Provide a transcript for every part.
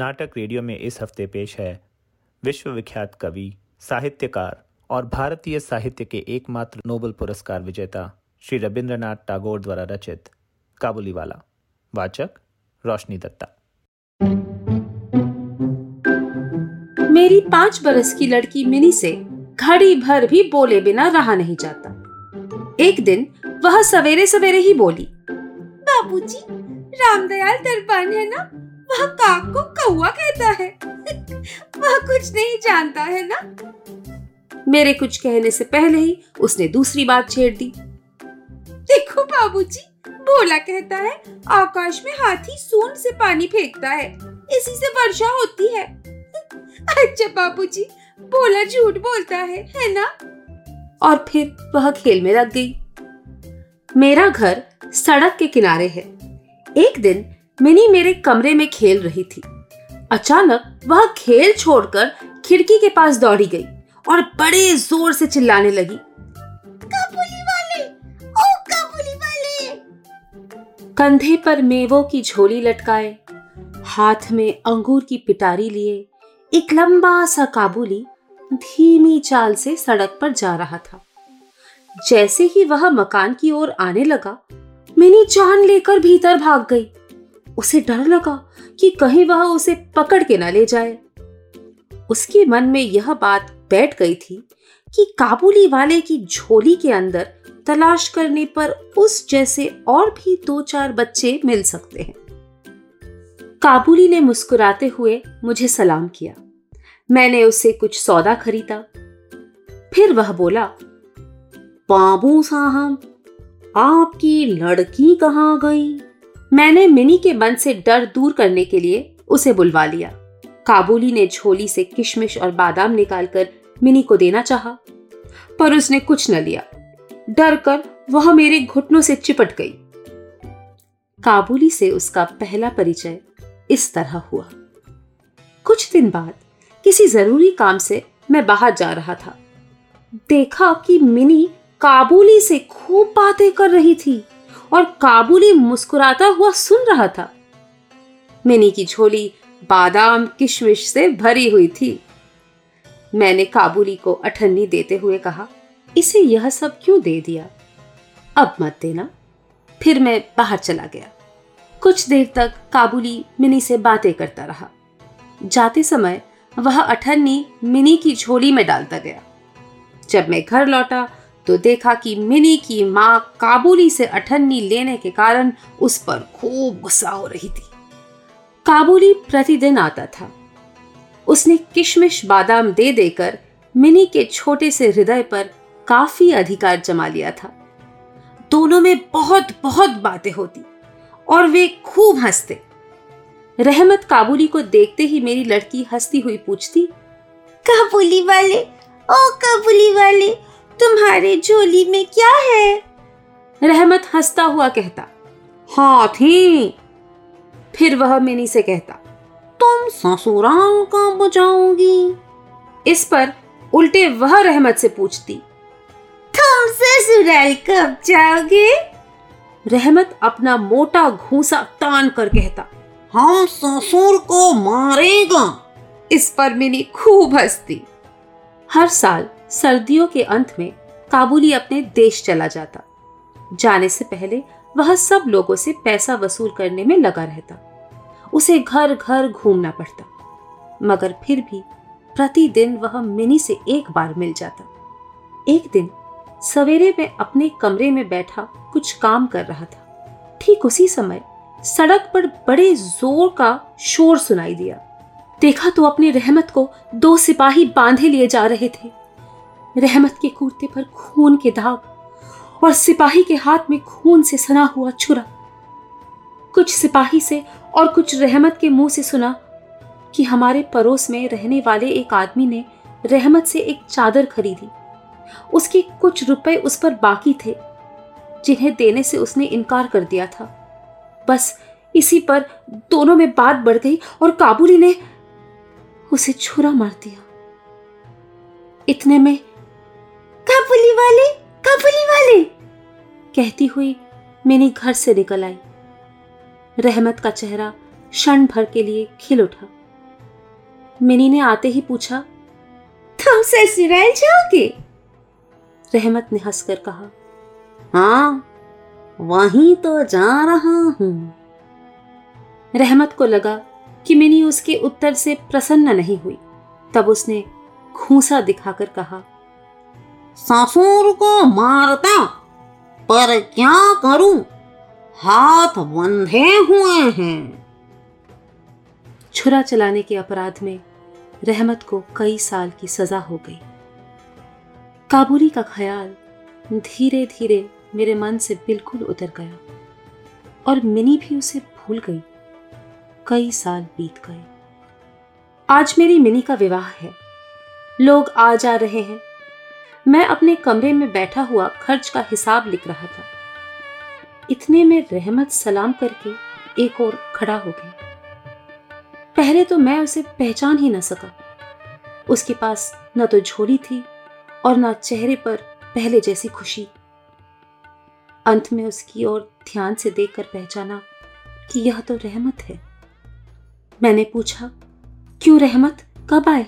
नाटक रेडियो में इस हफ़्ते पेश है। विश्वविख्यात कवि, साहित्यकार और भारतीय साहित्य के एकमात्र नोबल पुरस्कार विजेता श्री रविंद्रनाथ टैगोर द्वारा रचित काबुली वाला वाचक रोशनी दत्ता। मेरी पाँच बरस की लड़की मिनी से घड़ी भर भी बोले बिना रहा नहीं जाता। एक दिन वह सवेरे सवेरे ही बोली, बाबूजी, रामदयाल दरबान है ना, वह काक को कुछ नहीं जानता, है ना? मेरे कुछ कहने से पहले ही उसने दूसरी बात छेड़ दी। देखो बाबूजी, भोला कहता है, आकाश में हाथी सून से पानी फेंकता है, इसी से वर्षा होती है। अच्छा बाबूजी, भोला झूठ बोलता है है ना? और फिर वह खेल में लग गई। मेरा घर सड़क के किनारे है। एक दिन मिनी मेरे कमरे में खेल रही थी। अचानक वह खेल छोड़कर खिड़की के पास दौड़ी गई और बड़े ज़ोर से चिल्लाने लगी। काबुली वाले ओ काबुली वाले कंधे पर मेवों की झोली लटकाए हाथ में अंगूर की पिटारी लिए एक लंबा सा काबुली धीमी चाल से सड़क पर जा रहा था। जैसे ही वह मकान की ओर आने लगा मिनी जान लेकर भीतर भाग गई। उसे डर लगा कि कहीं वह उसे पकड़ के न ले जाए। उसके मन में यह बात बैठ गई थी कि काबुली वाले की झोली के अंदर तलाश करने पर उस जैसे और भी दो चार बच्चे मिल सकते हैं। काबुली ने मुस्कुराते हुए मुझे सलाम किया। मैंने उससे कुछ सौदा खरीदा। फिर वह बोला, बाबू साहब, आपकी लड़की कहाँ गई? मैंने मिनी के मन से डर दूर करने के लिए उसे बुलवा लिया। काबुली ने झोली से किशमिश और बादाम निकालकर मिनी को देना चाहा, पर उसने कुछ न लिया। डर कर वह मेरे घुटनों से चिपट गई। काबुली से उसका पहला परिचय इस तरह हुआ। कुछ दिन बाद किसी ज़रूरी काम से मैं बाहर जा रहा था। देखा कि मिनी काबुली से खूब बातें कर रही थी। और काबुली मुस्कुराता हुआ सुन रहा था। मिनी की झोली बादाम किशमिश से भरी हुई थी। मैंने काबुली को अठन्नी देते हुए कहा, इसे यह सब क्यों दे दिया? अब मत देना। फिर मैं बाहर चला गया। कुछ देर तक काबुली मिनी से बातें करता रहा। जाते समय वह अठन्नी मिनी की झोली में डालता गया। जब मैं घर लौटा तो देखा कि मिनी की माँ काबुली से अठन्नी लेने के कारण उस पर खूब गुस्सा हो रही थी। काबुली प्रतिदिन आता था। उसने किशमिश बादाम दे देकर मिनी के छोटे से हृदय पर काफ़ी अधिकार जमा लिया था। दोनों में बहुत बहुत बातें होती और वे खूब हँसते। रहमत काबुली को देखते ही मेरी लड़की हंसती हुई पूछती, काबुली वाले, ओ काबुली वाले तुम्हारे झोली में क्या है? रहमत हंसता हुआ कहता हाथी फिर वह मिनी से कहता तुम ससुराल कब बजाओगी इस पर उल्टे वह रहमत से पूछती तुम ससुराल कब जाओगे? रहमत अपना मोटा घूसा तान कर कहता हम ससुर को मारेगा। इस पर मिनी खूब हंसती। हर साल सर्दियों के अंत में काबुली अपने देश चला जाता। जाने से पहले वह सब लोगों से पैसा वसूल करने में लगा रहता। उसे घर घर घूमना पड़ता। मगर फिर भी प्रतिदिन वह मिनी से एक बार मिल जाता। एक दिन सवेरे में अपने कमरे में बैठा कुछ काम कर रहा था। ठीक उसी समय सड़क पर बड़े ज़ोर का शोर सुनाई दिया। देखा तो अपनी रहमत को दो सिपाही बांधे लिए जा रहे थे। रहमत के कुर्ते पर खून के दाग और सिपाही के हाथ में खून से सना हुआ छुरा। कुछ सिपाही से और कुछ रहमत के मुँह से सुना कि हमारे पड़ोस में रहने वाले एक आदमी ने रहमत से एक चादर खरीदी। उसके कुछ रुपए उस पर बाकी थे, जिन्हें देने से उसने इनकार कर दिया था। बस इसी पर दोनों में बात बढ़ गई और काबुली ने उसे छुरा मार दिया। इतने में काबुली वाले काबुली वाले। कहती हुई मिनी घर से निकल आई। रहमत का चेहरा क्षण भर के लिए खिल उठा। मिनी ने आते ही पूछा तुम ससुराल जाओगे रहमत ने हंसकर कहा हाँ वहीं तो जा रहा हूँ। रहमत को लगा कि मिनी उसके उत्तर से प्रसन्न नहीं हुई। तब उसने खूंसा दिखाकर कहा ससुर को मारता, पर क्या करूँ? हाथ बंधे हुए हैं। छुरा चलाने के अपराध में रहमत को कई साल की सजा हो गई। काबुली का ख्याल धीरे धीरे मेरे मन से बिल्कुल उतर गया, और मिनी भी उसे भूल गई। कई साल बीत गए। आज मेरी मिनी का विवाह है। लोग आ जा रहे हैं। मैं अपने कमरे में बैठा हुआ खर्च का हिसाब लिख रहा था। इतने में रहमत सलाम करके एक और खड़ा हो गया। पहले तो मैं उसे पहचान ही न सका। उसके पास न तो झोली थी और न चेहरे पर पहले जैसी खुशी। अंत में उसकी ओर ध्यान से देखकर पहचाना कि यह तो रहमत है। मैंने पूछा, क्यों रहमत? कब आए?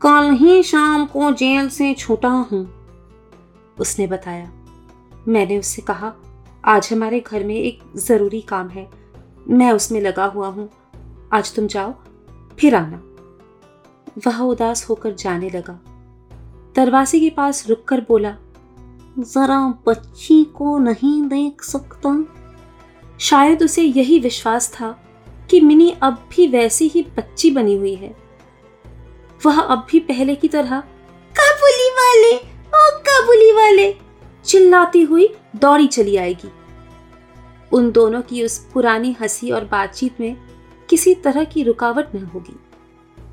कल ही शाम को जेल से छूटा हूँ, उसने बताया। मैंने उससे कहा, आज हमारे घर में एक ज़रूरी काम है। मैं उसमें लगा हुआ हूँ। आज तुम जाओ, फिर आना। वह उदास होकर जाने लगा। दरवाजे के पास रुककर बोला, जरा बच्ची को नहीं देख सकता। शायद उसे यही विश्वास था कि मिनी अब भी वैसी ही बच्ची बनी हुई है। वह अब भी पहले की तरह। काबुली वाले ओ काबुली वाले। चिल्लाती हुई दौड़ी चली आएगी। उन दोनों की उस पुरानी हँसी और बातचीत में किसी तरह की रुकावट न होगी।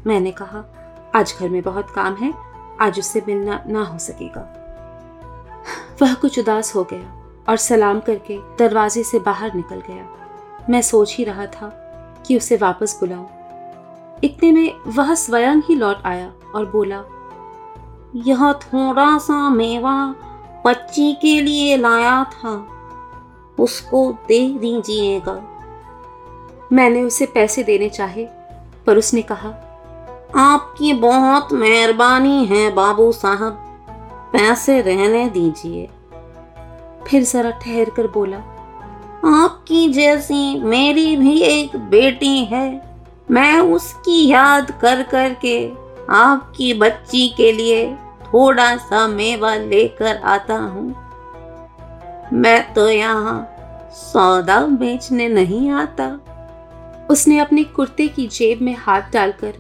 मैंने कहा आज घर में बहुत काम है आज उससे मिलना ना हो सकेगा। वह कुछ उदास हो गया और सलाम करके दरवाजे से बाहर निकल गया। मैं सोच ही रहा था कि उसे वापस बुलाऊं। इतने में वह स्वयं ही लौट आया और बोला, यह थोड़ा सा मेवा बच्ची के लिए लाया था, उसको दे दीजिएगा। मैंने उसे पैसे देने चाहे, पर उसने कहा, आपकी बहुत मेहरबानी है बाबू साहब, पैसे रहने दीजिए। फिर जरा ठहर कर बोला, आपकी जैसी मेरी भी एक बेटी है मैं उसकी याद कर कर के आपकी बच्ची के लिए थोड़ा सा मेवा लेकर आता हूँ। मैं तो यहाँ सौदा बेचने नहीं आता। उसने अपने कुर्ते की जेब में हाथ डालकर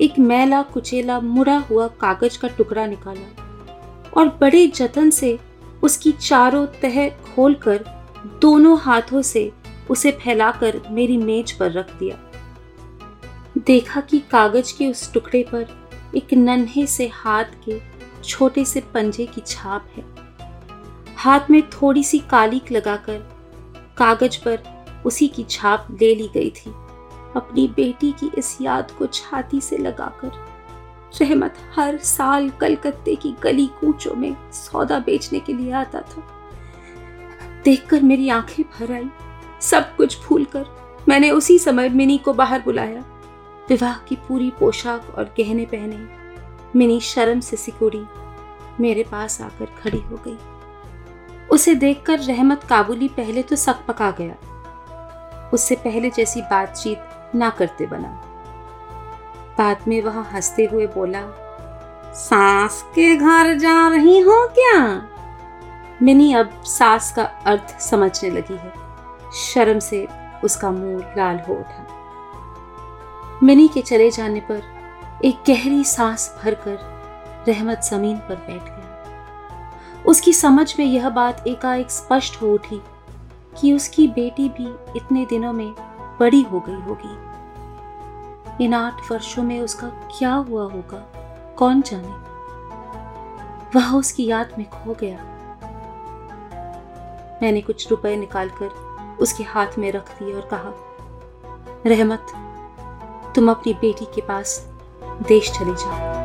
एक मैला कुचेला मुड़ा हुआ कागज़ का टुकड़ा निकाला और बड़े जतन से उसकी चारों तह खोलकर दोनों हाथों से उसे फैलाकर मेरी मेज पर रख दिया। देखा कि कागज़ के उस टुकड़े पर एक नन्हे से हाथ के छोटे से पंजे की छाप है। हाथ में थोड़ी सी कालिक लगाकर कागज़ पर उसी की छाप ले ली गई थी। अपनी बेटी की इस याद को छाती से लगाकर रहमत हर साल कलकत्ते की गली कूचों में सौदा बेचने के लिए आता था। देखकर मेरी आँखें भर आई। सब कुछ भूलकर मैंने उसी समय मिनी को बाहर बुलाया। विवाह की पूरी पोशाक और गहने पहने मिनी शर्म से सिकुड़ी, मेरे पास आकर खड़ी हो गई। उसे देखकर रहमत काबुली पहले तो सक पका गया। उससे पहले जैसी बातचीत ना करते बना। बाद में वह हँसते हुए बोला, सास के घर जा रही हो क्या? मिनी अब सास का अर्थ समझने लगी है। शर्म से उसका मुँह लाल हो उठा। मिनी के चले जाने पर एक गहरी सांस भरकर रहमत ज़मीन पर बैठ गया। उसकी समझ में यह बात एकाएक स्पष्ट हो उठी कि उसकी बेटी भी इतने दिनों में बड़ी हो गई होगी। इन आठ वर्षों में उसका क्या हुआ होगा? कौन जाने? वह उसकी याद में खो गया। मैंने कुछ रुपए निकालकर उसके हाथ में रख दिए और कहा, रहमत तुम अपनी बेटी के पास देश चले जाओ।